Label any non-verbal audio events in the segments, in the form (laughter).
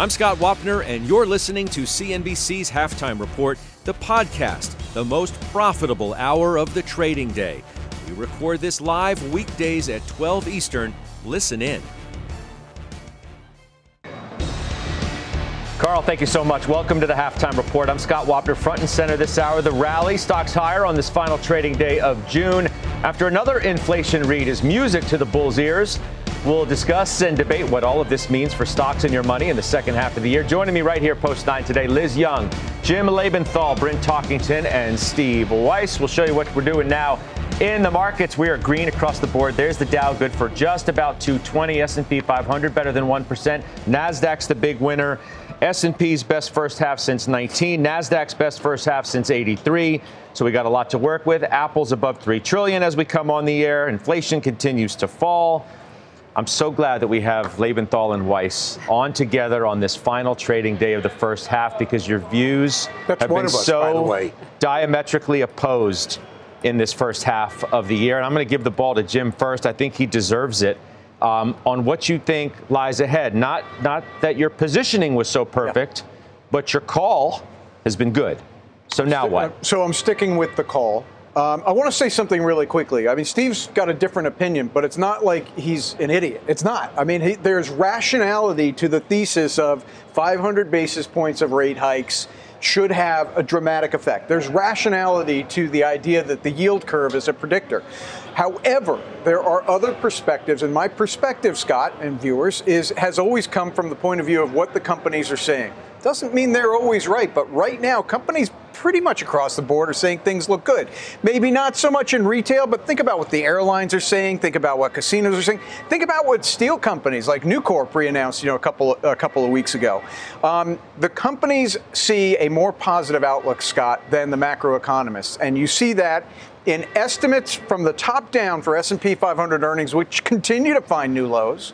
I'm Scott Wapner, and you're listening to CNBC's Halftime Report, the podcast, the most profitable hour of the trading day. We record this live weekdays at 12 Eastern. Listen in. Carl, thank you so much. Welcome to the Halftime Report. I'm Scott Wapner, front and center this hour. The rally, stocks higher on this final trading day of June. After another inflation read is music to the bull's ears. We'll discuss and debate what all of this means for stocks and your money in the second half of the year. Joining me right here, post 9 today, Liz Young, Jim Lebenthal, Bryn Talkington, and Steve Weiss. We'll show you what we're doing now in the markets, we are green across the board. There's the Dow good for just about 220, S&P 500 better than 1%. Nasdaq's the big winner. S&P's best first half since 19, Nasdaq's best first half since 83. So we got a lot to work with. Apple's above 3 trillion as we come on the air. Inflation continues to fall. I'm so glad that we have Lebenthal and Weiss on together on this final trading day of the first half because your views That's have been us, so diametrically opposed in this first half of the year. And I'm going to give the ball to Jim first. I think he deserves it. Um, on what you think lies ahead. Not not that your positioning was so perfect, yeah. but your call has been good. So now what? So I'm sticking with the call. Um, I want to say something really quickly. I mean, Steve's got a different opinion, but it's not like he's an idiot. It's not. I mean, he, there's rationality to the thesis of 500 basis points of rate hikes should have a dramatic effect. There's rationality to the idea that the yield curve is a predictor. However, there are other perspectives, and my perspective, Scott and viewers, is has always come from the point of view of what the companies are saying. Doesn't mean they're always right, but right now, companies pretty much across the board are saying things look good. Maybe not so much in retail, but think about what the airlines are saying. Think about what casinos are saying. Think about what steel companies like Nucor pre-announced, you know, a couple a couple of weeks ago. Um, the companies see a more positive outlook, Scott, than the macroeconomists, and you see that in estimates from the top down for S&P 500 earnings, which continue to find new lows.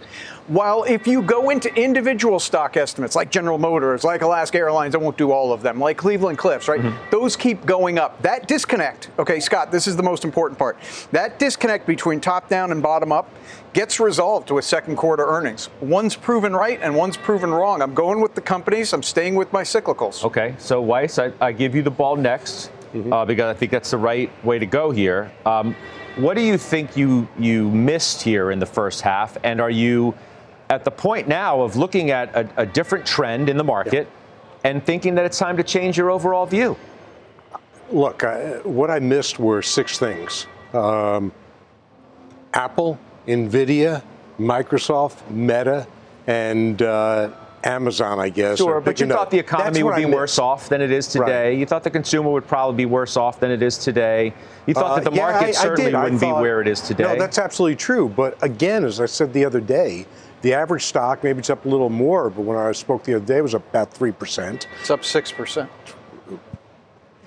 While if you go into individual stock estimates like General Motors, like Alaska Airlines, I won't do all of them, like Cleveland Cliffs, right? Mm-hmm. Those keep going up. That disconnect, okay, Scott, this is the most important part. That disconnect between top down and bottom up gets resolved with second quarter earnings. One's proven right and one's proven wrong. I'm going with the companies. I'm staying with my cyclicals. Okay, so Weiss, I, I give you the ball next mm-hmm. uh, because I think that's the right way to go here. Um, what do you think you you missed here in the first half, and are you at the point now of looking at a, a different trend in the market yeah. and thinking that it's time to change your overall view? Look, I, what I missed were six things um, Apple, NVIDIA, Microsoft, Meta, and uh, Amazon, I guess. Sure, but you thought the economy would be worse off than it is today. Right. You thought the consumer would probably be worse off than it is today. You thought uh, that the market I, certainly I wouldn't thought, be where it is today. No, that's absolutely true. But again, as I said the other day, the average stock, maybe it's up a little more, but when I spoke the other day, it was about 3%. It's up 6%.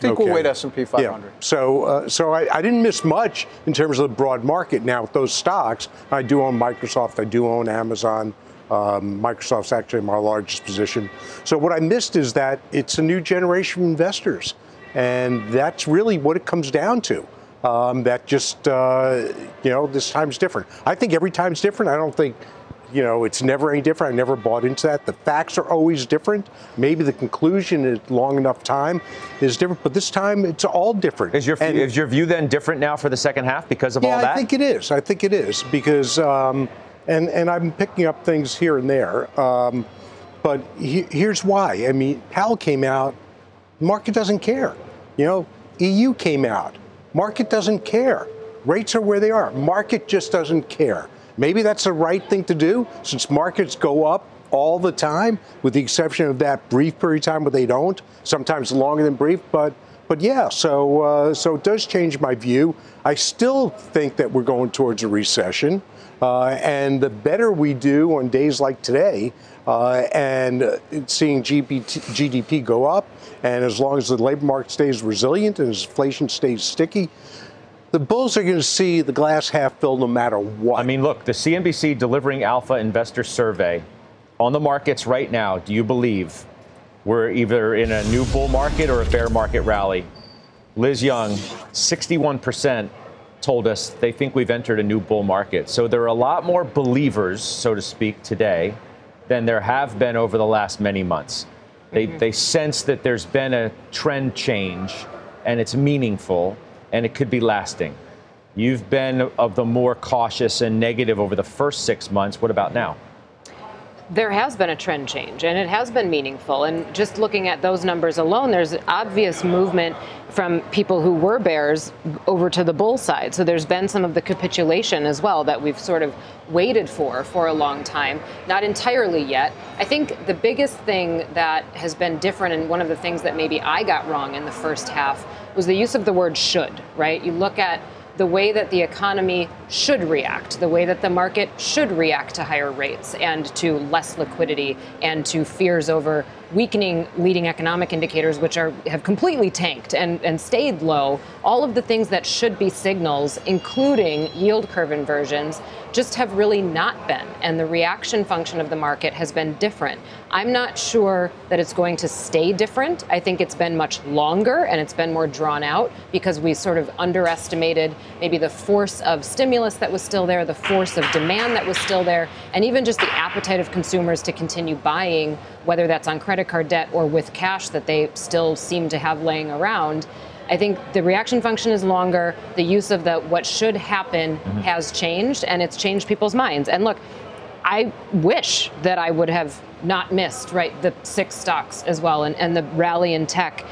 I Equal okay. weight S&P 500. Yeah. So, uh, so I, I, didn't miss much in terms of the broad market. Now, with those stocks, I do own Microsoft, I do own Amazon. Um, Microsoft's actually my largest position. So what I missed is that it's a new generation of investors, and that's really what it comes down to. Um, that just uh, you know this time's different. I think every time's different. I don't think you know, it's never any different. I never bought into that. The facts are always different. Maybe the conclusion at long enough time is different, but this time it's all different. Is your and, is your view then different now for the second half because of yeah, all that? I think it is. I think it is because, um, and and I'm picking up things here and there, um, but he, here's why. I mean, Powell came out. Market doesn't care. You know, EU came out. Market doesn't care. Rates are where they are. Market just doesn't care. Maybe that's the right thing to do since markets go up all the time, with the exception of that brief period of time where they don't, sometimes longer than brief. But but yeah, so uh, so it does change my view. I still think that we're going towards a recession, uh, and the better we do on days like today, uh, and seeing GPT, GDP go up, and as long as the labor market stays resilient and inflation stays sticky, the bulls are going to see the glass half full no matter what. I mean, look, the CNBC delivering alpha investor survey on the markets right now. Do you believe we're either in a new bull market or a bear market rally? Liz Young, 61% told us they think we've entered a new bull market. So there are a lot more believers, so to speak, today than there have been over the last many months. They, mm-hmm. they sense that there's been a trend change and it's meaningful and it could be lasting. You've been of the more cautious and negative over the first six months. What about now? There has been a trend change and it has been meaningful. And just looking at those numbers alone, there's obvious movement from people who were bears over to the bull side. So there's been some of the capitulation as well that we've sort of waited for for a long time. Not entirely yet. I think the biggest thing that has been different, and one of the things that maybe I got wrong in the first half, was the use of the word should, right? You look at the way that the economy should react, the way that the market should react to higher rates and to less liquidity and to fears over weakening leading economic indicators, which are have completely tanked and, and stayed low, all of the things that should be signals, including yield curve inversions, just have really not been. And the reaction function of the market has been different. I'm not sure that it's going to stay different. I think it's been much longer and it's been more drawn out because we sort of underestimated maybe the force of stimulus that was still there, the force of demand that was still there, and even just the appetite of consumers to continue buying, whether that's on credit card debt or with cash that they still seem to have laying around. I think the reaction function is longer. The use of the what should happen mm-hmm. has changed, and it's changed people's minds. And look, I wish that I would have not missed right the six stocks as well, and, and the rally in tech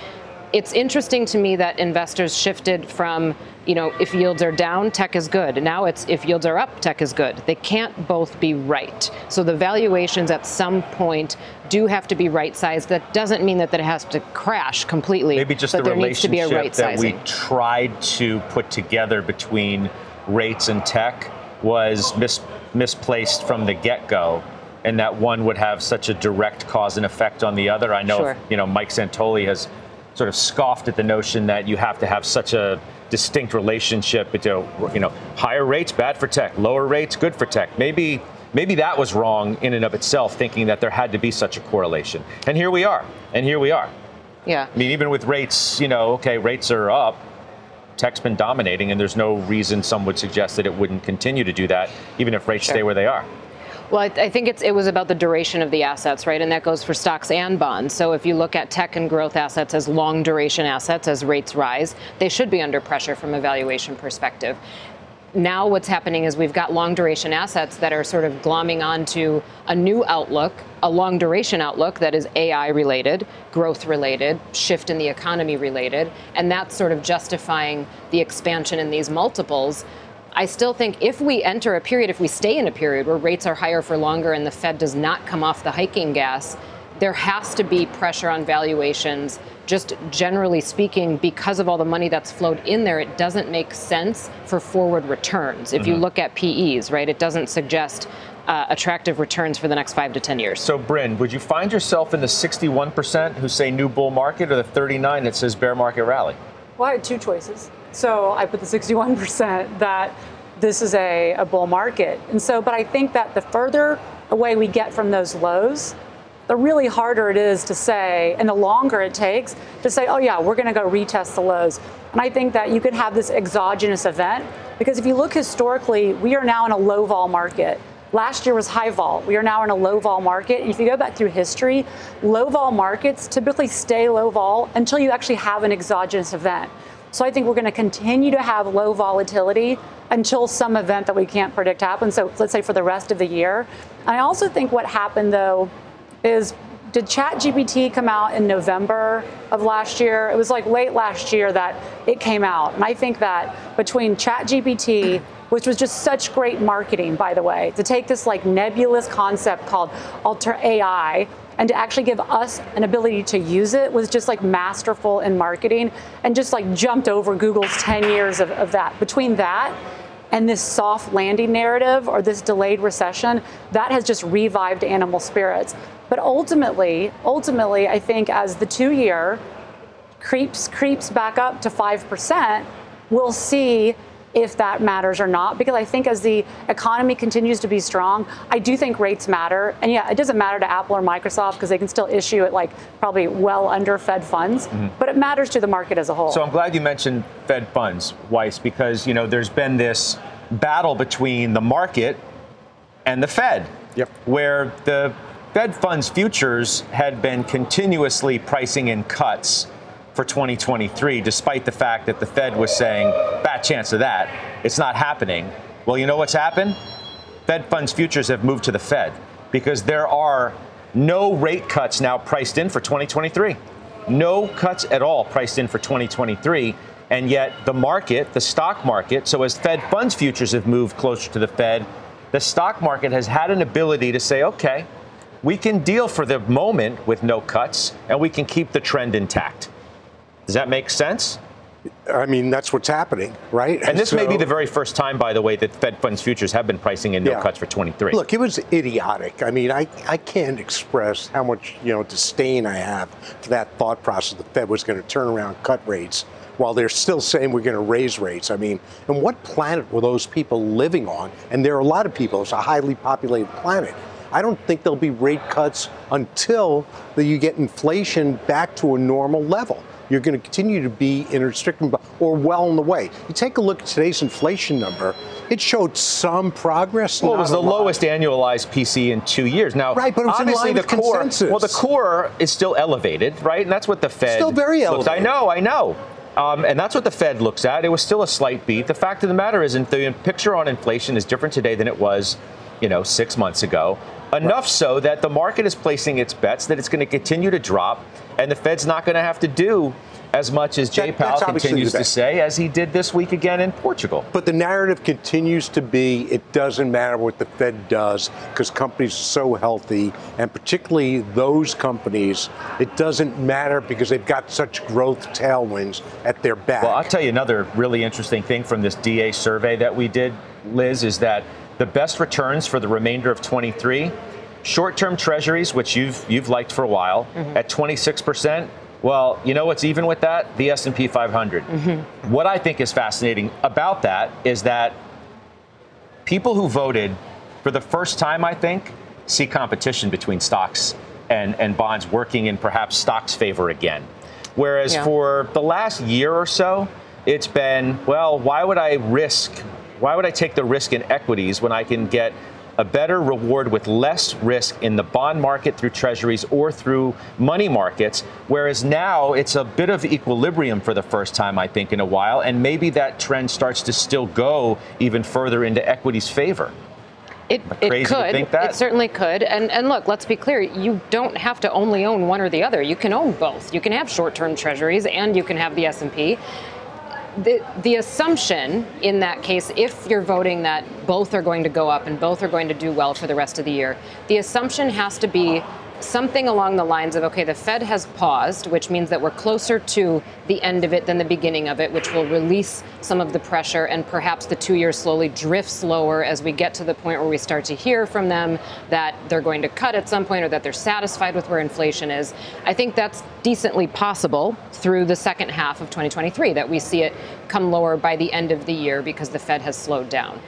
it's interesting to me that investors shifted from, you know, if yields are down, tech is good. Now it's if yields are up, tech is good. They can't both be right. So the valuations at some point do have to be right sized. That doesn't mean that, it has to crash completely. Maybe just but the there needs to be a right that we tried to put together between rates and tech was mis- misplaced from the get go and that one would have such a direct cause and effect on the other. I know, sure. you know, Mike Santoli has sort of scoffed at the notion that you have to have such a distinct relationship between, you know, higher rates bad for tech, lower rates good for tech. Maybe maybe that was wrong in and of itself, thinking that there had to be such a correlation. And here we are. And here we are. Yeah. I mean, even with rates, you know, okay, rates are up. Tech's been dominating, and there's no reason some would suggest that it wouldn't continue to do that, even if rates sure. stay where they are. Well, I, I think it was about the duration of the assets, right? And that goes for stocks and bonds. So if you look at tech and growth assets as long duration assets as rates rise, they should be under pressure from a valuation perspective now what's happening is we've got long duration assets that are sort of glomming onto a new outlook, a long duration outlook that is AI related, growth related, shift in the economy related, and that's sort of justifying the expansion in these multiples. I still think if we enter a period, if we stay in a period where rates are higher for longer and the Fed does not come off the hiking gas, there has to be pressure on valuations. Just generally speaking, because of all the money that's flowed in there, it doesn't make sense for forward returns. If mm-hmm. you look at PEs, right, it doesn't suggest uh, attractive returns for the next five to 10 years. So, Bryn, would you find yourself in the 61% who say new bull market or the 39 that says bear market rally? Well, I had two choices. So I put the 61% that this is a, a bull market. And so, but I think that the further away we get from those lows, the really harder it is to say, and the longer it takes to say, oh yeah, we're going to go retest the lows. And I think that you can have this exogenous event because if you look historically, we are now in a low vol market. Last year was high vol. We are now in a low vol market. And if you go back through history, low vol markets typically stay low vol until you actually have an exogenous event. So I think we're going to continue to have low volatility until some event that we can't predict happens. So let's say for the rest of the year. And I also think what happened though is did ChatGPT come out in November of last year? It was like late last year that it came out. And I think that between ChatGPT, which was just such great marketing, by the way, to take this like nebulous concept called alter AI and to actually give us an ability to use it was just like masterful in marketing and just like jumped over Google's 10 years of, of that. Between that and this soft landing narrative or this delayed recession, that has just revived animal spirits. But ultimately, ultimately, I think as the two year creeps creeps back up to 5%, we'll see if that matters or not. Because I think as the economy continues to be strong, I do think rates matter. And yeah, it doesn't matter to Apple or Microsoft because they can still issue it like probably well under Fed funds, mm-hmm. but it matters to the market as a whole. So I'm glad you mentioned Fed funds, Weiss, because you know there's been this battle between the market and the Fed, yep. where the Fed funds futures had been continuously pricing in cuts for 2023, despite the fact that the Fed was saying, bad chance of that. It's not happening. Well, you know what's happened? Fed funds futures have moved to the Fed because there are no rate cuts now priced in for 2023. No cuts at all priced in for 2023. And yet, the market, the stock market, so as Fed funds futures have moved closer to the Fed, the stock market has had an ability to say, okay, we can deal for the moment with no cuts and we can keep the trend intact. Does that make sense? I mean, that's what's happening, right? And this so, may be the very first time, by the way, that Fed funds futures have been pricing in no yeah. cuts for 23. Look, it was idiotic. I mean, I, I can't express how much, you know, disdain I have for that thought process the Fed was going to turn around cut rates while they're still saying we're going to raise rates. I mean, and what planet were those people living on? And there are a lot of people. It's a highly populated planet. I don't think there'll be rate cuts until you get inflation back to a normal level you're going to continue to be in a restricted or well on the way. You take a look at today's inflation number, it showed some progress. Well, it was the lowest annualized PC in two years. Now, right, but obviously the core, consensus. well, the core is still elevated, right? And that's what the Fed still very elevated. Looks, I know, I know. Um, and that's what the Fed looks at. It was still a slight beat. The fact of the matter is, the picture on inflation is different today than it was, you know, six months ago. Enough right. so that the market is placing its bets that it's going to continue to drop, and the Fed's not going to have to do as much as Jay that, Powell continues to say, as he did this week again in Portugal. But the narrative continues to be it doesn't matter what the Fed does because companies are so healthy, and particularly those companies, it doesn't matter because they've got such growth tailwinds at their back. Well, I'll tell you another really interesting thing from this DA survey that we did, Liz, is that the best returns for the remainder of 23 short-term treasuries which you've you've liked for a while mm-hmm. at 26% well you know what's even with that the s&p 500 mm-hmm. what i think is fascinating about that is that people who voted for the first time i think see competition between stocks and, and bonds working in perhaps stocks favor again whereas yeah. for the last year or so it's been well why would i risk why would I take the risk in equities when I can get a better reward with less risk in the bond market through treasuries or through money markets. Whereas now it's a bit of equilibrium for the first time, I think, in a while. And maybe that trend starts to still go even further into equities' favor. It, it could. It certainly could. And, and look, let's be clear. You don't have to only own one or the other. You can own both. You can have short-term treasuries and you can have the S&P the, the assumption in that case, if you're voting that both are going to go up and both are going to do well for the rest of the year, the assumption has to be something along the lines of okay, the Fed has paused, which means that we're closer to the end of it than the beginning of it, which will release some of the pressure, and perhaps the two years slowly drifts lower as we get to the point where we start to hear from them that they're going to cut at some point or that they're satisfied with where inflation is. I think that's decently possible through the second half of 2023 that we see it come lower by the end of the year because the Fed has slowed down.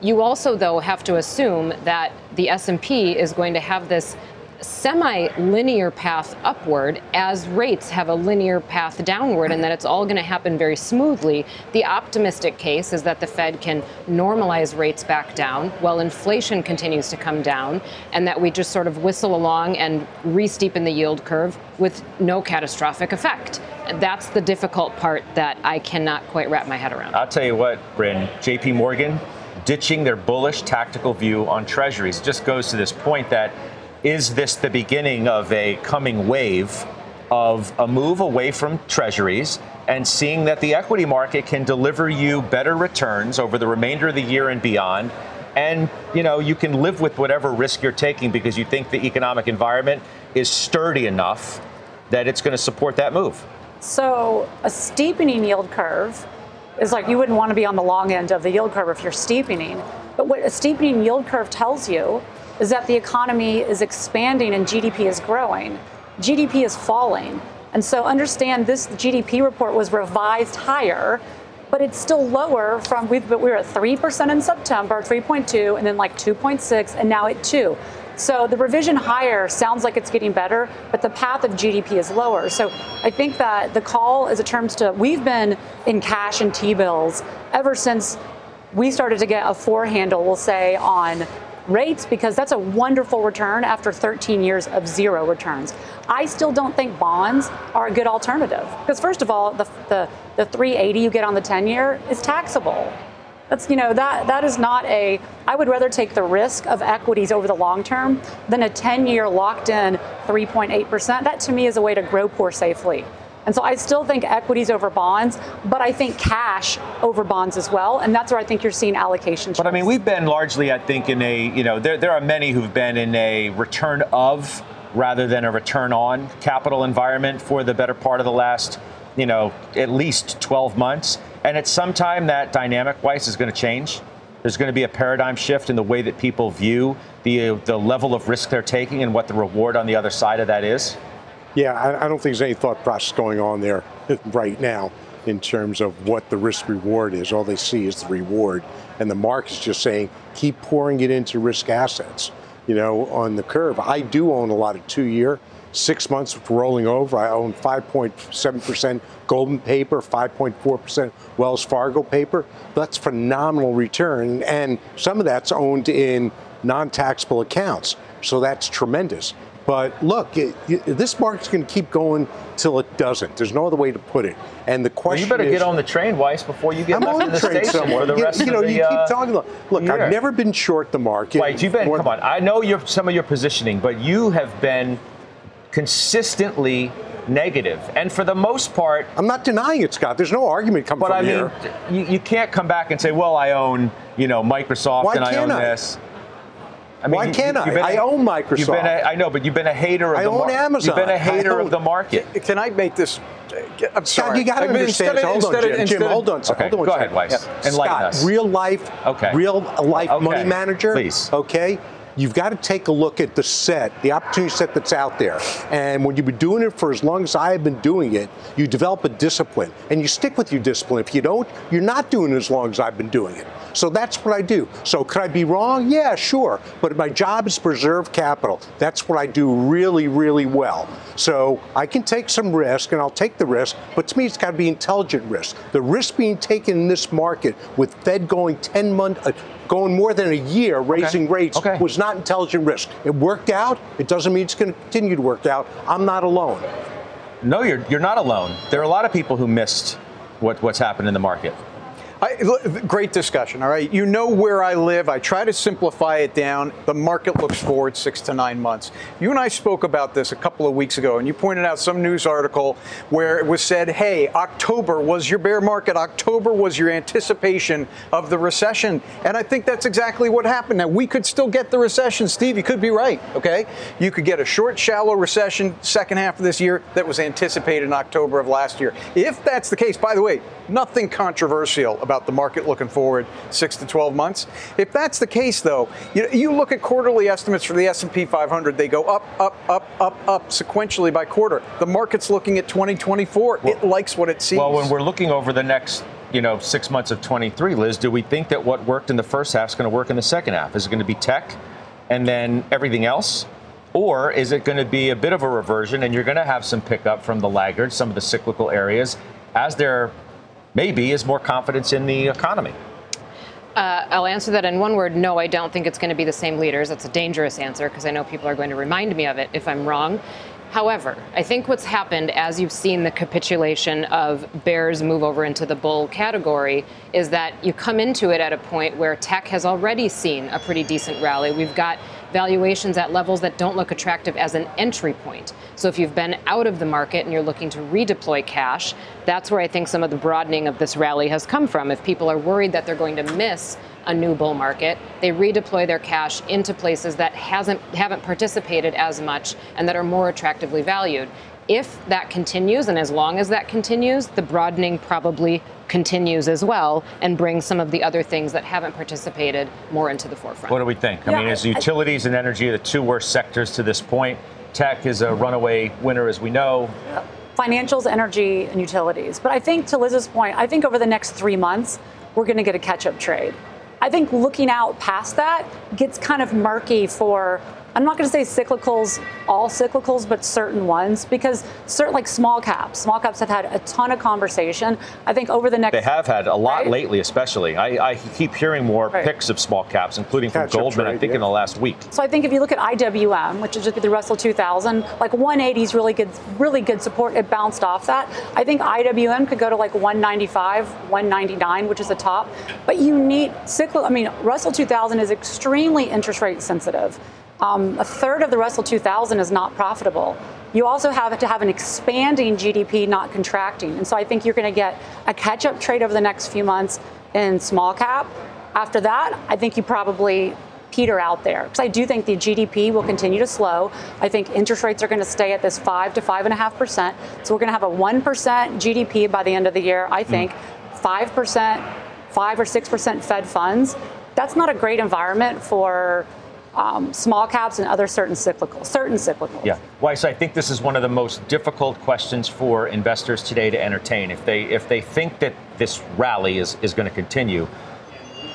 You also though have to assume that the S&P is going to have this semi-linear path upward as rates have a linear path downward and that it's all going to happen very smoothly. The optimistic case is that the Fed can normalize rates back down while inflation continues to come down and that we just sort of whistle along and re-steepen the yield curve with no catastrophic effect. That's the difficult part that I cannot quite wrap my head around. I'll tell you what, Bryn, JP Morgan ditching their bullish tactical view on treasuries just goes to this point that is this the beginning of a coming wave of a move away from treasuries and seeing that the equity market can deliver you better returns over the remainder of the year and beyond? And you know you can live with whatever risk you're taking because you think the economic environment is sturdy enough that it's going to support that move? So, a steepening yield curve is like you wouldn't want to be on the long end of the yield curve if you're steepening. But what a steepening yield curve tells you is that the economy is expanding and GDP is growing. GDP is falling. And so understand this GDP report was revised higher, but it's still lower from we've but we were at 3% in September, 3.2 and then like 2.6 and now at 2. So the revision higher sounds like it's getting better, but the path of GDP is lower. So I think that the call is a terms to we've been in cash and T bills ever since we started to get a four handle, we'll say, on rates because that's a wonderful return after 13 years of zero returns. I still don't think bonds are a good alternative because first of all, the, the, the 380 you get on the 10 year is taxable. That's you know that that is not a. I would rather take the risk of equities over the long term than a 10-year locked-in 3.8 percent. That to me is a way to grow poor safely. And so I still think equities over bonds, but I think cash over bonds as well. And that's where I think you're seeing allocation. allocations. But I mean, we've been largely, I think, in a, you know, there, there are many who've been in a return of rather than a return on capital environment for the better part of the last, you know, at least 12 months. And at some time, that dynamic Weiss is going to change. There's going to be a paradigm shift in the way that people view the, the level of risk they're taking and what the reward on the other side of that is. Yeah, I, I don't think there's any thought process going on there (laughs) right now in terms of what the risk reward is. All they see is the reward. And the market's just saying, keep pouring it into risk assets, you know, on the curve. I do own a lot of two year, six months rolling over. I own 5.7% Goldman paper, 5.4% Wells Fargo paper. That's phenomenal return. And some of that's owned in non taxable accounts. So that's tremendous. But look, it, it, this market's going to keep going till it doesn't. There's no other way to put it. And the question well, you better is, get on the train, Weiss, before you get I'm left on in the train station somewhere. for the you, rest you know, of the you keep uh, talking. Look, year. I've never been short the market. Wait, you've been. More- Come on, I know your some of your positioning, but you have been consistently negative. negative, and for the most part. I'm not denying it, Scott. There's no argument coming But from I mean, here. you, you can't come back and say, "Well, I own, you know, Microsoft Why and I own I? this." I Why can't I? I own Microsoft. You've been a, I know, but you've been a hater of I the own market. Amazon. You've been a hater of the market. Can I make this? I'm Scott, sorry. you got to I mean, understand. instead of- hold on, instead of- Jim. instead Jim, hold on. a. Okay, hold on. go ahead. Weiss. Enlighten Scott, us. real life, Okay. real life Okay. money manager. Please. Okay. You've got to take a look at the set, the opportunity set that's out there. And when you've been doing it for as long as I have been doing it, you develop a discipline and you stick with your discipline. If you don't, you're not doing it as long as I've been doing it. So that's what I do. So could I be wrong? Yeah, sure. But my job is preserve capital. That's what I do really, really well. So I can take some risk and I'll take the risk, but to me it's got to be intelligent risk. The risk being taken in this market with Fed going 10 months, uh, going more than a year raising rates Okay. was not intelligent risk. It worked out. It doesn't mean it's going to continue to work out. I'm not alone. No, you're you're not alone. There are a lot of people who missed what, what's happened in the market. I, great discussion. All right, you know where I live. I try to simplify it down. The market looks forward six to nine months. You and I spoke about this a couple of weeks ago, and you pointed out some news article where it was said, "Hey, October was your bear market. October was your anticipation of the recession." And I think that's exactly what happened. Now we could still get the recession, Steve. You could be right. Okay, you could get a short, shallow recession second half of this year that was anticipated in October of last year. If that's the case, by the way, nothing controversial about the market looking forward six to 12 months. If that's the case, though, you, you look at quarterly estimates for the S&P 500, they go up, up, up, up, up sequentially by quarter. The market's looking at 2024. it likes what it sees. Well, when we're looking over the next, you know, six months of 23, Liz, do we think that what worked in the first half is going to work in the second half? Is it going to be tech and then everything else? Or is it going to be a bit of a reversion and you're going to have some pickup from the laggards, some of the cyclical areas, as there maybe is more confidence in the economy? Uh, I'll answer that in one word. No, I don't think it's going to be the same leaders. That's a dangerous answer because I know people are going to remind me of it if I'm wrong. However, I think what's happened as you've seen the capitulation of bears move over into the bull category is that you come into it at a point where tech has already seen a pretty decent rally. We've got valuations at levels that don't look attractive as an entry point. So if you've been out of the market and you're looking to redeploy cash, that's where I think some of the broadening of this rally has come from. If people are worried that they're going to miss a new bull market, they redeploy their cash into places that hasn't haven't participated as much and that are more attractively valued if that continues, and as long as that continues, the broadening probably continues as well and brings some of the other things that haven't participated more into the forefront. What do we think? I yeah, mean, is utilities and energy the two worst sectors to this point. Tech is a runaway winner, as we know. Financials, energy, and utilities. But I think, to Liz's point, I think over the next three months, we're going to get a catch up trade. I think looking out past that gets kind of murky for I'm not going to say cyclicals, all cyclicals, but certain ones, because certain like small caps, small caps have had a ton of conversation. I think over the next they have had a lot right? lately, especially. I, I, keep hearing more right. picks of small caps, including Catch from Goldman. Trade, I think yeah. in the last week. So I think if you look at IWM, which is just the Russell 2000, like 180 is really good, really good support. It bounced off that. I think IWM could go to like 195, 199, which is the top. But you need cyclical. I mean, Russell 2000 is extremely interest rate sensitive. Um, a third of the Russell 2000 is not profitable. You also have to have an expanding GDP, not contracting. And so I think you're going to get a catch up trade over the next few months in small cap. After that, I think you probably peter out there because I do think the GDP will continue to slow. I think interest rates are going to stay at this five to five and a half percent. So we're going to have a one percent GDP by the end of the year. I think five mm. percent, five or six percent Fed funds. That's not a great environment for um, small caps and other certain cyclical, certain cyclicals. Yeah, Weiss, I think this is one of the most difficult questions for investors today to entertain. If they if they think that this rally is is going to continue,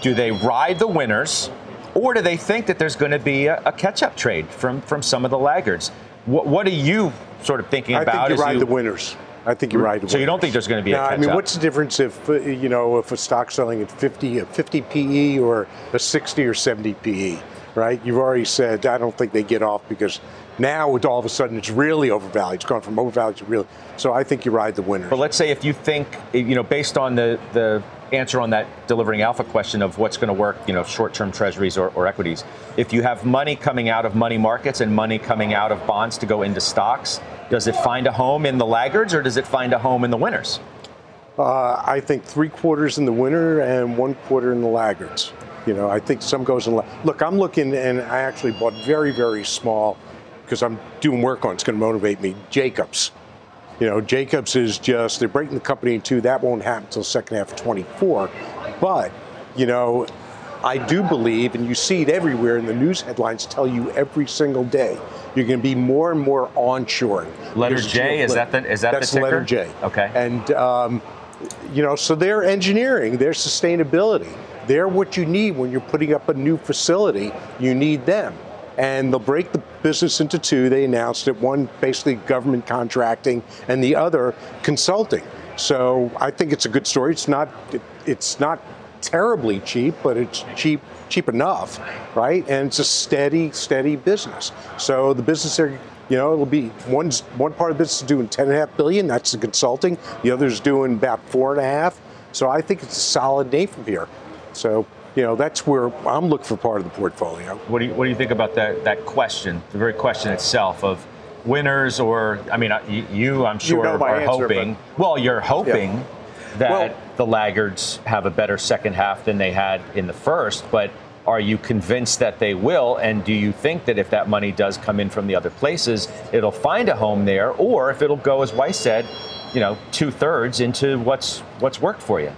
do they ride the winners, or do they think that there's going to be a, a catch-up trade from from some of the laggards? What, what are you sort of thinking I about? I think you ride you, the winners. I think you're right. So you don't think there's going to be now, a catch up? I mean, what's the difference if uh, you know if a stock's selling at 50 a 50 PE or a 60 or 70 PE? Right? You've already said I don't think they get off because now all of a sudden it's really overvalued. It's gone from overvalued to really. So I think you ride the winner. But let's say if you think, you know, based on the the answer on that delivering alpha question of what's going to work, you know, short-term treasuries or, or equities. If you have money coming out of money markets and money coming out of bonds to go into stocks, does it find a home in the laggards or does it find a home in the winners? Uh, I think three quarters in the winner and one quarter in the laggards. You know, I think some goes in. Look, I'm looking, and I actually bought very, very small because I'm doing work on. It's going to motivate me. Jacobs. You know, Jacobs is just they're breaking the company in two. That won't happen until second half of 24. But you know, I do believe, and you see it everywhere, and the news headlines tell you every single day, you're going to be more and more onshoring. Letter There's J is that the is that that's the letter J. Okay. And um, you know, so they're engineering, their sustainability. They're what you need when you're putting up a new facility. You need them. And they'll break the business into two. They announced it one basically government contracting, and the other consulting. So I think it's a good story. It's not, it's not terribly cheap, but it's cheap cheap enough, right? And it's a steady, steady business. So the business there, you know, it'll be one's one part of the business is doing ten and a half billion. That's the consulting. The other's doing about four and a half. So I think it's a solid name from here. So, you know, that's where I'm looking for part of the portfolio. What do you, what do you think about that, that question, the very question itself of winners or, I mean, you, I'm sure, you know are answer, hoping, well, you're hoping yeah. that well, the laggards have a better second half than they had in the first, but are you convinced that they will? And do you think that if that money does come in from the other places, it'll find a home there, or if it'll go, as Weiss said, you know, two thirds into what's what's worked for you?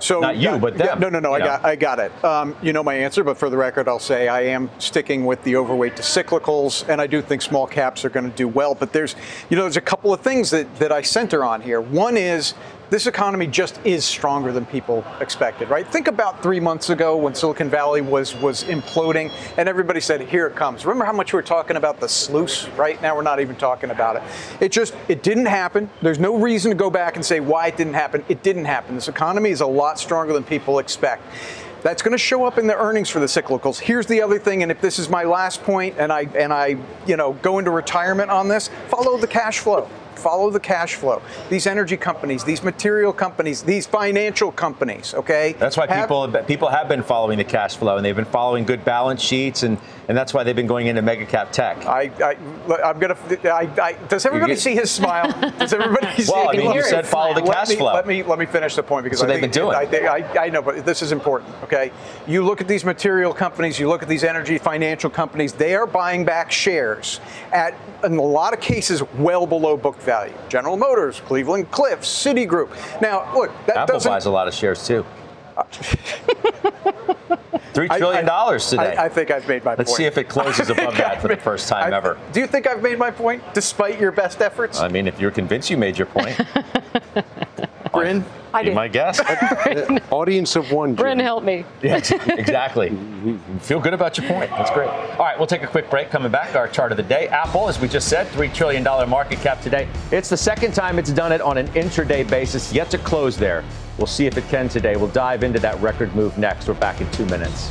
So not you, but them. no, no, no. I know? got, I got it. Um, you know my answer, but for the record, I'll say I am sticking with the overweight to cyclicals, and I do think small caps are going to do well. But there's, you know, there's a couple of things that that I center on here. One is this economy just is stronger than people expected, right? Think about three months ago when Silicon Valley was was imploding, and everybody said, "Here it comes." Remember how much we were talking about the sluice? Right now, we're not even talking about it. It just it didn't happen. There's no reason to go back and say why it didn't happen. It didn't happen. This economy is a lot stronger than people expect. That's going to show up in the earnings for the cyclicals. Here's the other thing, and if this is my last point, and I and I you know go into retirement on this, follow the cash flow Follow the cash flow. These energy companies, these material companies, these financial companies. Okay. That's why have, people people have been following the cash flow and they've been following good balance sheets and and that's why they've been going into mega cap tech. I, I I'm gonna. I, I, does everybody get, see his smile? Does everybody (laughs) see? Well, I mean, you said follow the cash let me, flow. Let me let me finish the point because so I they've think, been doing. I, think, I, I know, but this is important. Okay, you look at these material companies, you look at these energy financial companies. They are buying back shares at, in a lot of cases, well below book value. General Motors, Cleveland Cliffs, Citigroup. Now, look, that Apple doesn't. buys a lot of shares too. (laughs) Three trillion dollars today. I, I, think I've made my Let's point. see if it closes (laughs) above that for the first time I, ever. Do you think I've made my point, despite your best efforts? I mean, if you're convinced you made your point. (laughs) Bryn? I did. my guess. (laughs) (laughs) Audience of one. Bryn, help me. Yeah, (laughs) exactly. Feel good about your point. That's great. All right, we'll take a quick break. Coming back, our chart of the day. Apple, as we just said, $3 trillion market cap today. It's the second time it's done it on an intraday basis, yet to close there. We'll see if it can today. We'll dive into that record move next. We're back in two minutes.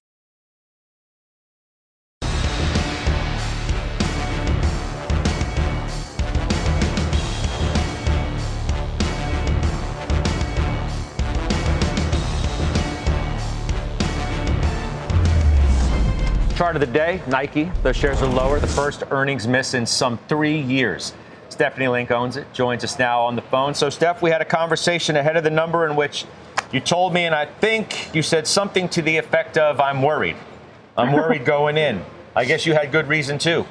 Chart of the day Nike. Those shares are lower. The first earnings miss in some three years. Stephanie Link owns it, joins us now on the phone. So, Steph, we had a conversation ahead of the number in which you told me, and I think you said something to the effect of, I'm worried. I'm worried going in. I guess you had good reason too.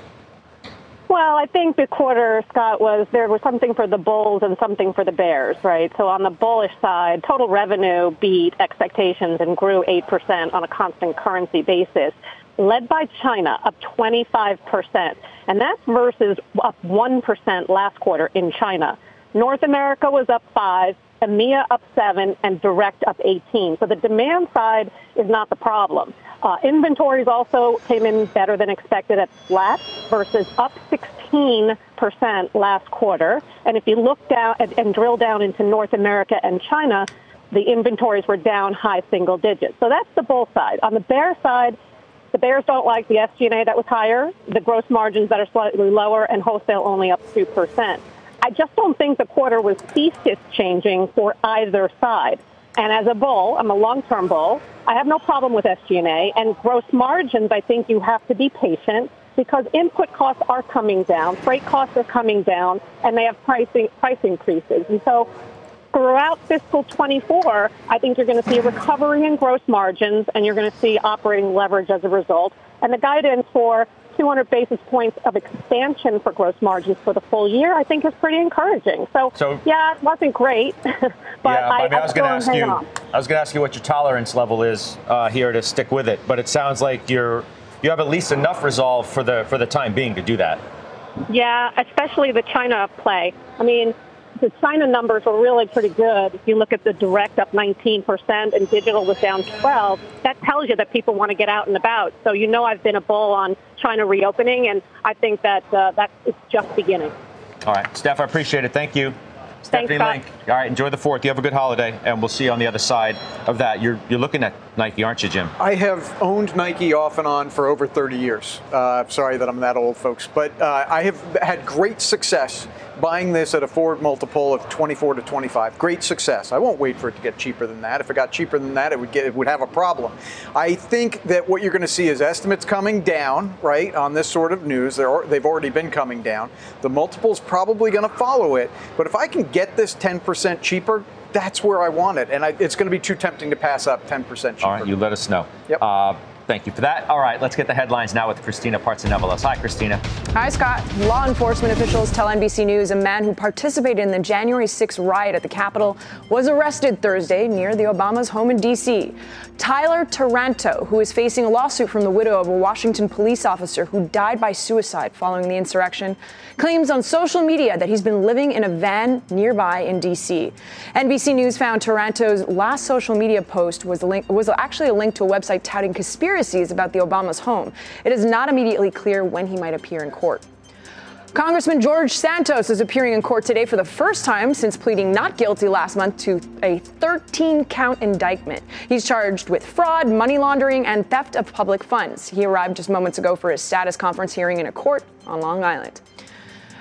Well, I think the quarter, Scott, was there was something for the bulls and something for the bears, right? So on the bullish side, total revenue beat expectations and grew 8% on a constant currency basis led by China, up 25%. And that's versus up 1% last quarter in China. North America was up 5, EMEA up 7, and direct up 18. So the demand side is not the problem. Uh, inventories also came in better than expected at flat versus up 16% last quarter. And if you look down and, and drill down into North America and China, the inventories were down high single digits. So that's the bull side. On the bear side, the Bears don't like the SG&A that was higher, the gross margins that are slightly lower, and wholesale only up 2%. I just don't think the quarter was thesis changing for either side. And as a bull, I'm a long-term bull. I have no problem with SG&A and gross margins. I think you have to be patient because input costs are coming down, freight costs are coming down, and they have pricing price increases. And so throughout fiscal 24, I think you're going to see a recovery in gross margins and you're going to see operating leverage as a result. And the guidance for 200 basis points of expansion for gross margins for the full year, I think is pretty encouraging. So, so yeah, it wasn't great, (laughs) but yeah, I, I, mean, I was going to ask you, on. I was going to ask you what your tolerance level is uh, here to stick with it. But it sounds like you're you have at least enough resolve for the for the time being to do that. Yeah, especially the China play. I mean, the China numbers were really pretty good. If you look at the direct up 19% and digital was down 12, that tells you that people want to get out and about. So you know I've been a bull on China reopening, and I think that uh, that is just beginning. All right, Steph, I appreciate it. Thank you. Stephanie Thanks, Link. All right, enjoy the fourth. You have a good holiday, and we'll see you on the other side of that. You're you're looking at Nike, aren't you, Jim? I have owned Nike off and on for over 30 years. Uh, sorry that I'm that old, folks, but uh, I have had great success buying this at a forward multiple of 24 to 25. Great success. I won't wait for it to get cheaper than that. If it got cheaper than that, it would get it would have a problem. I think that what you're going to see is estimates coming down, right, on this sort of news. They're, they've already been coming down. The multiple's probably going to follow it. But if I can get this 10% cheaper, that's where I want it. And I, it's going to be too tempting to pass up 10% cheaper. All right, you let us know. Yep. Uh, Thank you for that. All right, let's get the headlines now with Christina Partsinevelos. Hi, Christina. Hi, Scott. Law enforcement officials tell NBC News a man who participated in the January 6 riot at the Capitol was arrested Thursday near the Obama's home in D.C. Tyler Taranto, who is facing a lawsuit from the widow of a Washington police officer who died by suicide following the insurrection, claims on social media that he's been living in a van nearby in D.C. NBC News found Taranto's last social media post was, link, was actually a link to a website touting conspiracy conspiracies about the Obama's home. It is not immediately clear when he might appear in court. Congressman George Santos is appearing in court today for the first time since pleading not guilty last month to a 13 count indictment. He's charged with fraud, money laundering, and theft of public funds. He arrived just moments ago for his status conference hearing in a court on Long Island.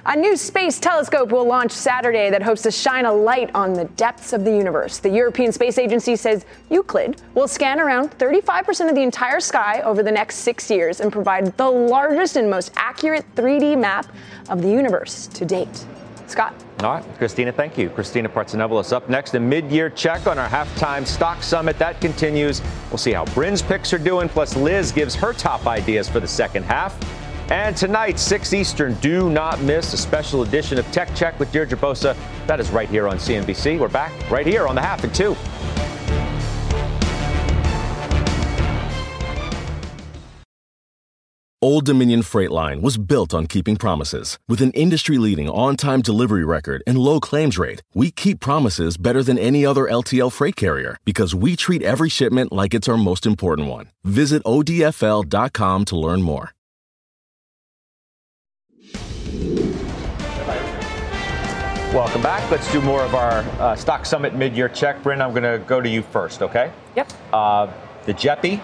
A new space telescope will launch Saturday that hopes to shine a light on the depths of the universe. The European Space Agency says Euclid will scan around 35% of the entire sky over the next six years and provide the largest and most accurate 3D map of the universe to date. Scott. All right, Christina, thank you. Christina Partsinevelos up next. A mid-year check on our halftime stock summit. That continues. We'll see how Bryn's picks are doing, plus Liz gives her top ideas for the second half. And tonight, 6 Eastern, do not miss a special edition of Tech Check with Deirdre Bosa. That is right here on CNBC. We're back right here on the half and two. Old Dominion Freight Line was built on keeping promises. With an industry leading on time delivery record and low claims rate, we keep promises better than any other LTL freight carrier because we treat every shipment like it's our most important one. Visit ODFL.com to learn more. Welcome back. Let's do more of our uh, Stock Summit mid-year check. Bryn, I'm going to go to you first, okay? Yep. Uh, the JEPI,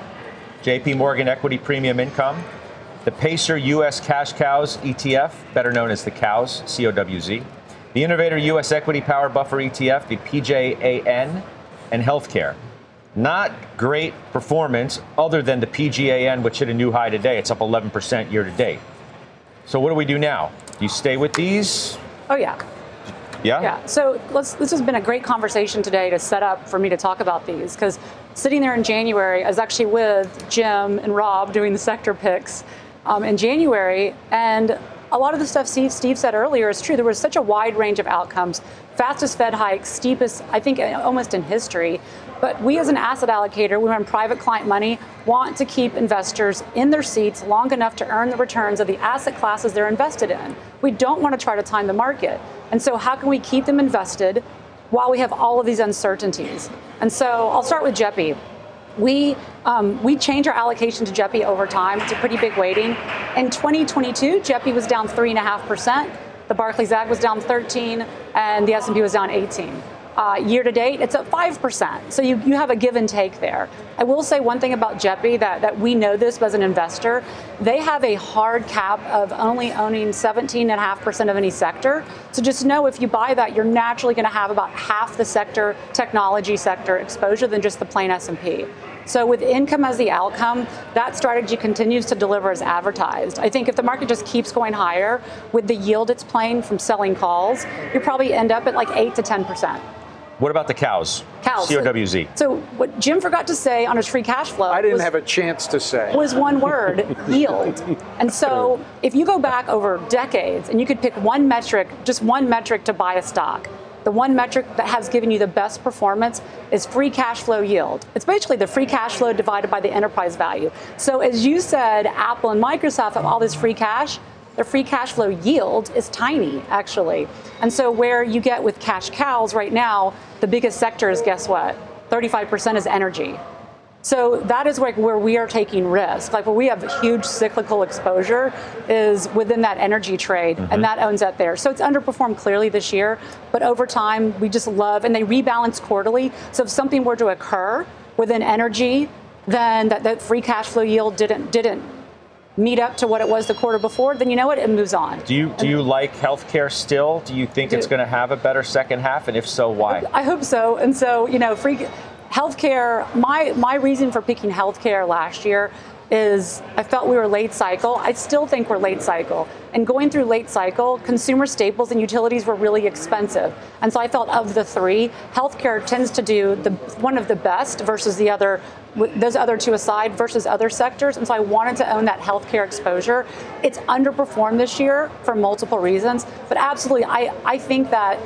JP Morgan Equity Premium Income, the Pacer U.S. Cash Cows ETF, better known as the COWS, C-O-W-Z, the Innovator U.S. Equity Power Buffer ETF, the PJAN, and Healthcare. Not great performance other than the PJAN, which hit a new high today. It's up 11% year to date. So what do we do now? Do you stay with these? Oh, yeah. Yeah. Yeah. So. This has been a great conversation today to set up for me to talk about these because sitting there in January, I was actually with Jim and Rob doing the sector picks um, in January, and a lot of the stuff Steve, Steve said earlier is true. There was such a wide range of outcomes, fastest Fed hike, steepest, I think, almost in history. But we, as an asset allocator, we run private client money, want to keep investors in their seats long enough to earn the returns of the asset classes they're invested in. We don't want to try to time the market. And so, how can we keep them invested while we have all of these uncertainties? And so, I'll start with JEPI. We um, we change our allocation to JEPI over time. It's a pretty big weighting. In 2022, JEPI was down three and a half percent. The Barclays Agg was down 13, and the S&P was down 18. Uh, year to date, it's at 5%. So you, you have a give and take there. I will say one thing about JEPI that, that we know this as an investor. They have a hard cap of only owning 17.5% of any sector. So just know if you buy that, you're naturally going to have about half the sector, technology sector exposure than just the plain S&P. So with income as the outcome, that strategy continues to deliver as advertised. I think if the market just keeps going higher with the yield it's playing from selling calls, you probably end up at like 8 to 10%. What about the cows? Cows. COWZ. So what Jim forgot to say on his free cash flow. I didn't was, have a chance to say. Was one word, (laughs) yield. And so if you go back over decades and you could pick one metric, just one metric to buy a stock, the one metric that has given you the best performance is free cash flow yield. It's basically the free cash flow divided by the enterprise value. So as you said, Apple and Microsoft have all this free cash their free cash flow yield is tiny, actually. And so, where you get with cash cows right now, the biggest sector is guess what? 35% is energy. So that is like where we are taking risk. Like where we have huge cyclical exposure is within that energy trade, mm-hmm. and that owns that there. So it's underperformed clearly this year, but over time we just love, and they rebalance quarterly. So if something were to occur within energy, then that, that free cash flow yield didn't didn't meet up to what it was the quarter before, then you know what? It moves on. Do you do you like healthcare still? Do you think Do- it's going to have a better second half? And if so, why? I hope so. And so, you know, free healthcare. My my reason for picking healthcare last year is I felt we were late cycle. I still think we're late cycle. And going through late cycle, consumer staples and utilities were really expensive. And so I felt of the three, healthcare tends to do the one of the best versus the other those other two aside versus other sectors. And so I wanted to own that healthcare exposure. It's underperformed this year for multiple reasons, but absolutely I, I think that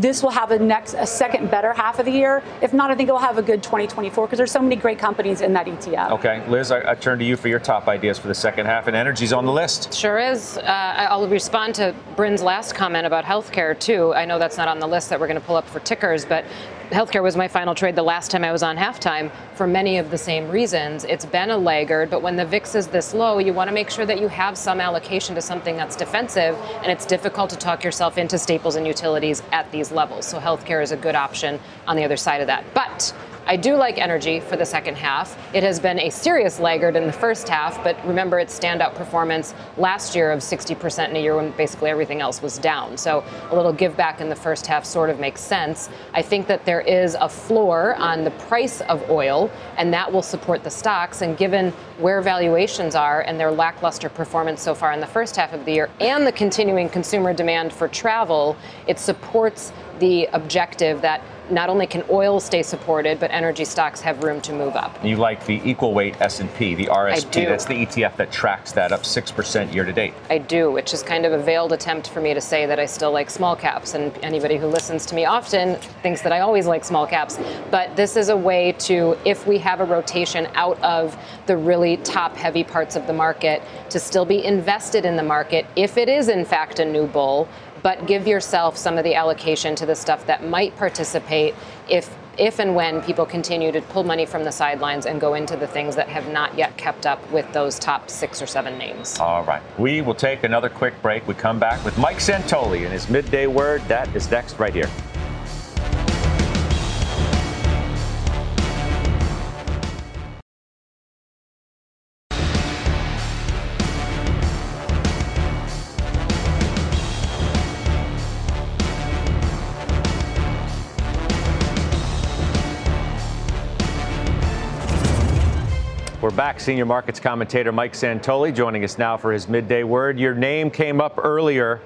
this will have a next a second better half of the year. If not, I think it will have a good 2024 because there's so many great companies in that ETF. Okay, Liz, I, I turn to you for your top ideas for the second half, and energy's on the list. Sure is. Uh, I'll respond to Bryn's last comment about healthcare, too. I know that's not on the list that we're going to pull up for tickers, but healthcare was my final trade the last time I was on halftime for many of the same reasons. It's been a laggard, but when the VIX is this low, you want to make sure that you have some allocation to something that's defensive, and it's difficult to talk yourself into staples and utilities at these levels. So healthcare is a good option on the other side of that. But I do like energy for the second half. It has been a serious laggard in the first half, but remember its standout performance last year of 60% in a year when basically everything else was down. So a little give back in the first half sort of makes sense. I think that there is a floor on the price of oil, and that will support the stocks. And given where valuations are and their lackluster performance so far in the first half of the year and the continuing consumer demand for travel, it supports the objective that not only can oil stay supported, but energy stocks have room to move up. You like the equal weight S&P, the RSP. That's the ETF that tracks that up 6% year to date. I do, which is kind of a veiled attempt for me to say that I still like small caps. And anybody who listens to me often thinks that I always like small caps. But this is a way to, if we have a rotation out of the really top heavy parts of the market, to still be invested in the market if it is, in fact, a new bull. But give yourself some of the allocation to the stuff that might participate if if and when people continue to pull money from the sidelines and go into the things that have not yet kept up with those top six or seven names. All right. We will take another quick break. We come back with Mike Santoli and his midday word. That is next right here. Back. Senior markets commentator Mike Santoli joining us now for his midday word. Your name came up earlier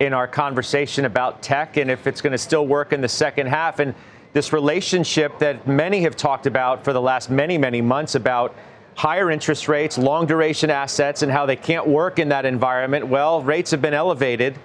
in our conversation about tech and if it's going to still work in the second half. And this relationship that many have talked about for the last many, many months about higher interest rates, long duration assets, and how they can't work in that environment. Well, rates have been elevated.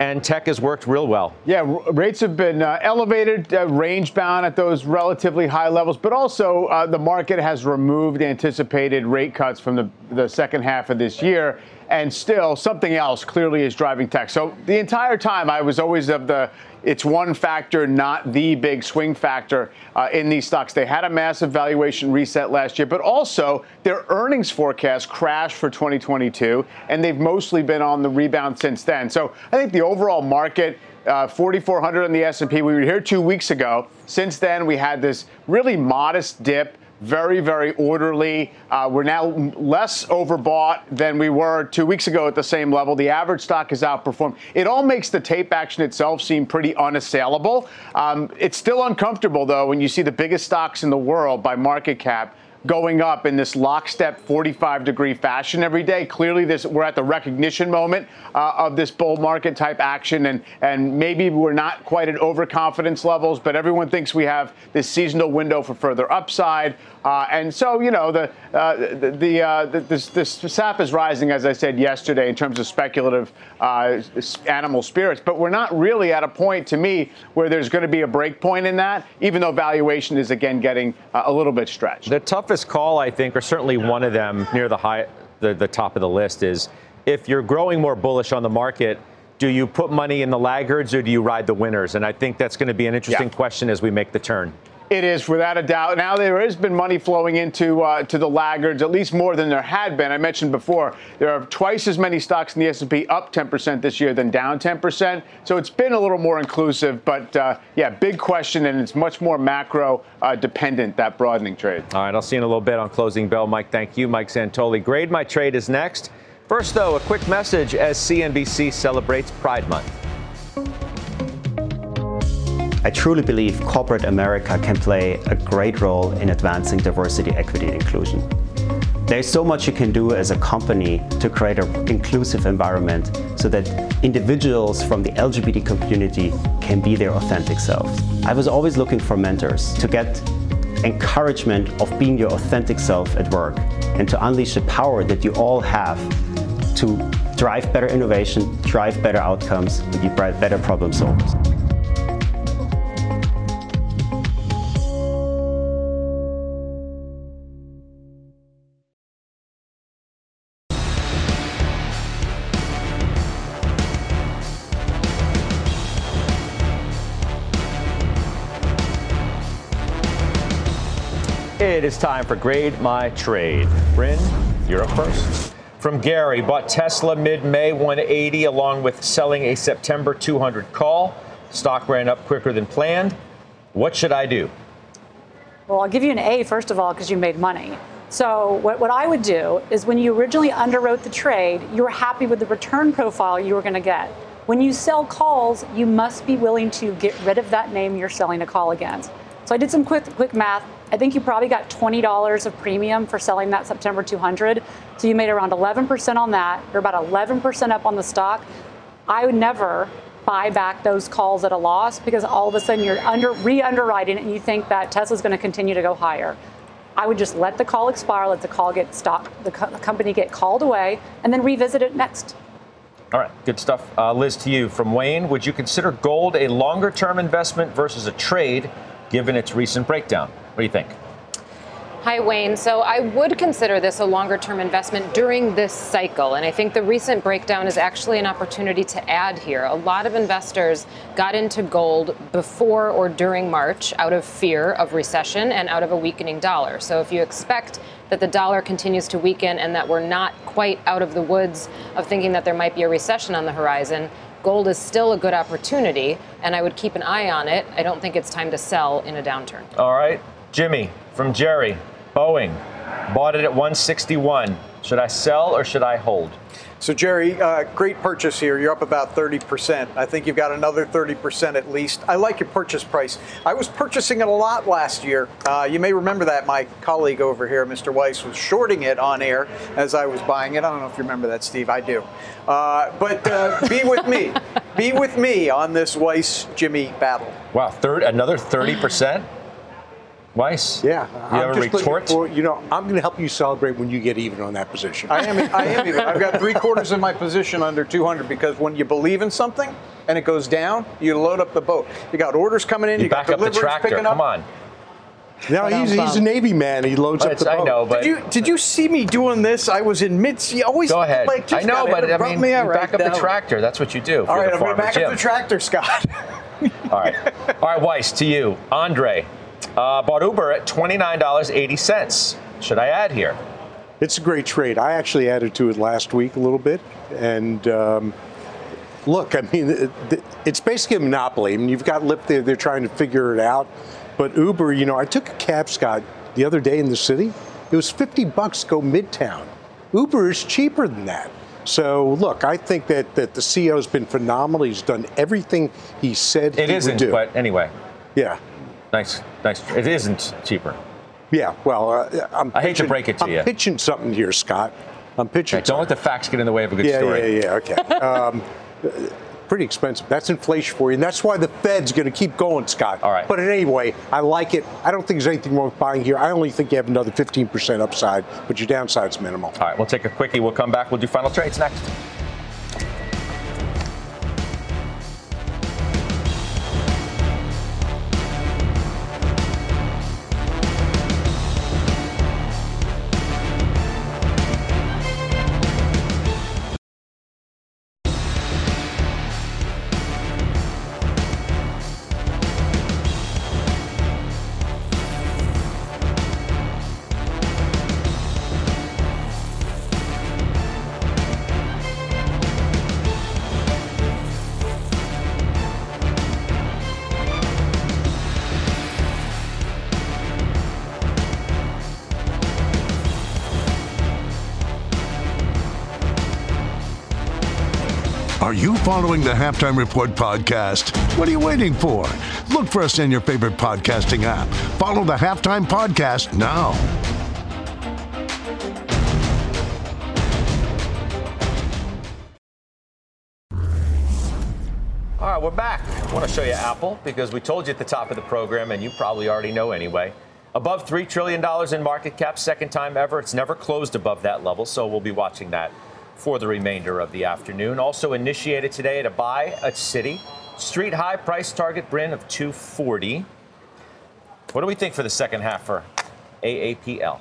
And tech has worked real well. Yeah, rates have been uh, elevated, uh, range bound at those relatively high levels, but also uh, the market has removed anticipated rate cuts from the, the second half of this year. And still, something else clearly is driving tech. So the entire time, I was always of the it's one factor, not the big swing factor uh, in these stocks. They had a massive valuation reset last year, but also their earnings forecast crashed for 2022, and they've mostly been on the rebound since then. So I think the overall market. Uh, 4,400 on the S&P. We were here two weeks ago. Since then, we had this really modest dip very, very orderly. Uh, we're now less overbought than we were two weeks ago at the same level. The average stock has outperformed. It all makes the tape action itself seem pretty unassailable. Um, it's still uncomfortable, though, when you see the biggest stocks in the world by market cap going up in this lockstep 45 degree fashion every day. Clearly, this we're at the recognition moment uh, of this bull market type action, and and maybe we're not quite at overconfidence levels, but everyone thinks we have this seasonal window for further upside. Uh, and so, you know, the uh, the the, uh, the this, this sap is rising, as I said yesterday, in terms of speculative uh, animal spirits. But we're not really at a point, to me, where there's going to be a break point in that, even though valuation is again getting uh, a little bit stretched. The toughest call, I think, or certainly one of them near the high, the, the top of the list, is if you're growing more bullish on the market. Do you put money in the laggards or do you ride the winners? And I think that's going to be an interesting Yeah. question as we make the turn. It is without a doubt. Now there has been money flowing into uh, to the laggards, at least more than there had been. I mentioned before there are twice as many stocks in the S&P up 10% this year than down 10%. So it's been a little more inclusive, but uh, yeah, big question, and it's much more macro uh, dependent that broadening trade. All right, I'll see you in a little bit on closing bell. Mike, thank you. Mike Santoli. Grade My Trade is next. First, though, a quick message as CNBC celebrates Pride Month. I truly believe corporate America can play a great role in advancing diversity, equity, and inclusion. There's so much you can do as a company to create an inclusive environment so that individuals from the LGBT community can be their authentic selves. I was always looking for mentors to get encouragement of being your authentic self at work and to unleash the power that you all have to drive better innovation, drive better outcomes, and be better problem solvers. It is time for Grade My Trade. Bryn, you're up first. From Gary, bought Tesla mid May 180 along with selling a September 200 call. Stock ran up quicker than planned. What should I do? Well, I'll give you an A, first of all, because you made money. So, what, what I would do is when you originally underwrote the trade, you were happy with the return profile you were going to get. When you sell calls, you must be willing to get rid of that name you're selling a call against. So I did some quick quick math. I think you probably got $20 of premium for selling that September 200. So you made around 11% on that. You're about 11% up on the stock. I would never buy back those calls at a loss because all of a sudden you're under re-underwriting it and you think that Tesla's going to continue to go higher. I would just let the call expire, let the call get stopped, the, co- the company get called away, and then revisit it next. All right, good stuff. Uh, Liz, to you from Wayne, would you consider gold a longer term investment versus a trade given its recent breakdown? What do you think? Hi, Wayne. So I would consider this a longer term investment during this cycle. And I think the recent breakdown is actually an opportunity to add here. A lot of investors got into gold before or during March out of fear of recession and out of a weakening dollar. So if you expect that the dollar continues to weaken and that we're not quite out of the woods of thinking that there might be a recession on the horizon, gold is still a good opportunity, and I would keep an eye on it. I don't think it's time to sell in a downturn. All right, Jimmy from Jerry, Boeing, bought it at 161. Should I sell or should I hold? So, Jerry, uh, great purchase here. You're up about 30%. I think you've got another 30% at least. I like your purchase price. I was purchasing it a lot last year. Uh, you may remember that my colleague over here, Mr. Weiss, was shorting it on air as I was buying it. I don't know if you remember that, Steve. I do. Uh, but uh, be with me. (laughs) Be with me on this Weiss Jimmy battle. Wow, third, another 30%? Weiss? Yeah. You I'm have a just looking retort? For, you know, I'm going to help you celebrate when you get even on that position. I am. I am even. I've got three quarters of my position under 200 because when you believe in something and it goes down, you load up the boat. You got orders coming in. You, You, back got up the tractor. picking up. Come on. No, he's, he's a Navy man. He loads up the boat. I know, but Did you did you see me doing this? I was in mid. You always go ahead. Like, just I know, but I interrupt mean, me. you All right, back up the tractor. That's what you do. if All you're right, the I'm going to back Jim. up the tractor, Scott. All right. All right, Weiss, to you. Andre, uh, bought Uber at $29.80. Should I add here? It's a great trade. I actually added to it last week a little bit, and um, look, I mean, it, it's basically a monopoly. I mean, you've got Lyft there; they're trying to figure it out. But Uber, you know, I took a cab, Scott, the other day in the city. It was 50 bucks to go midtown. Uber is cheaper than that. So look, I think that, that the CEO's been phenomenal. He's done everything he said It he isn't, would do. but anyway. yeah. Nice, nice. It isn't cheaper. Yeah, well, uh, I'm I hate to break it to you. I'm you. pitching something here, Scott. I'm pitching. Don't let the facts get in the way of a good yeah, story. Yeah, yeah, okay. (laughs) um, pretty expensive. That's inflation for you, and that's why the Fed's going to keep going, Scott. All right. But anyway, I like it. I don't think there's anything wrong with buying here. I only think you have another 15% upside, but your downside's minimal. All right, we'll take a quickie. We'll come back. We'll do final trades next. Are you following the Halftime Report podcast? What are you waiting for? Look for us in your favorite podcasting app. Follow the Halftime Podcast now. All right, we're back. I want to show you Apple because we told you at the top of the program, and you probably already know anyway. Above $3 trillion in market cap, second time ever. It's never closed above that level, so we'll be watching that for the remainder of the afternoon. Also initiated today to buy at Citi. Street high price target Bryn of 240. What do we think for the second half for AAPL?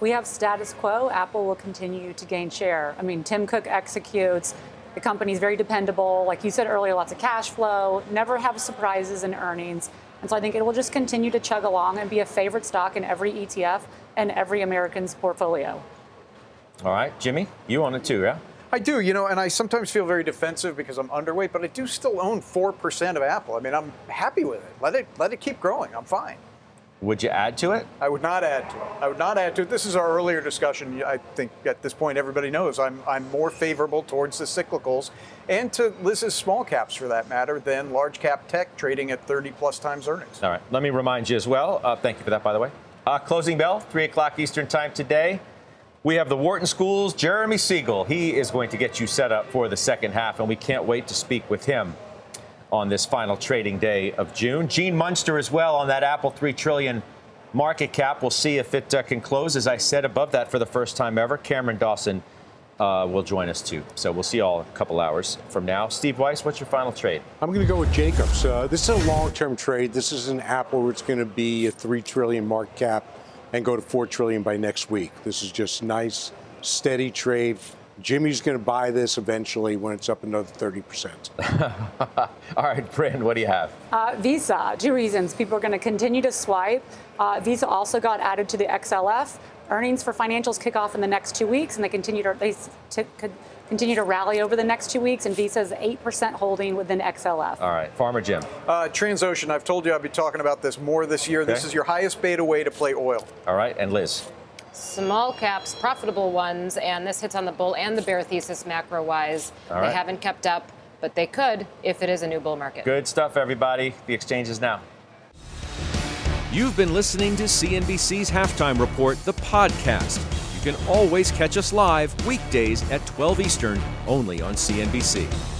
We have status quo. Apple will continue to gain share. I mean, Tim Cook executes. The company's very dependable. Like you said earlier, lots of cash flow, never have surprises in earnings. And so I think it will just continue to chug along and be a favorite stock in every ETF and every American's portfolio. All right, Jimmy, you own it too, yeah? I do, you know, and I sometimes feel very defensive because I'm underweight, but I do still own 4% of Apple. I mean, I'm happy with it. Let it let it keep growing. I'm fine. Would you add to it? I would not add to it. I would not add to it. This is our earlier discussion. I think at this point everybody knows I'm I'm more favorable towards the cyclicals and to Liz's small caps for that matter than large cap tech trading at 30 plus times earnings. All right. Let me remind you as well. Uh, thank you for that, by the way. Uh, closing bell, 3 o'clock Eastern Time today. We have the Wharton Schools, Jeremy Siegel. He is going to get you set up for the second half, and we can't wait to speak with him on this final trading day of June. Gene Munster as well on that Apple 3 trillion market cap. We'll see if it uh, can close, as I said, above that for the first time ever. Cameron Dawson uh, will join us too. So we'll see you all a couple hours from now. Steve Weiss, what's your final trade? I'm going to go with Jacobs. Uh, this is a long-term trade. This is an Apple where it's going to be a three trillion market cap and go to four trillion by next week. This is just nice, steady trade. Jimmy's going to buy this eventually when it's up another 30%. (laughs) All right, Bryn, what do you have? Uh, Visa, two reasons. People are going to continue to swipe. Uh, Visa also got added to the XLF. Earnings for financials kick off in the next two weeks, and they continue to they t- continue to rally over the next two weeks. And Visa's 8% holding within XLF. All right, Farmer Jim. Uh, Transocean, I've told you I'll be talking about this more this year. Okay. This is your highest beta way to play oil. All right, and Liz small caps, profitable ones, and this hits on the bull and the bear thesis macro wise. Right. They haven't kept up, but they could if it is a new bull market. Good stuff, everybody. The exchanges now. You've been listening to CNBC's Halftime Report, the podcast. You can always catch us live weekdays at 12 Eastern, only on CNBC.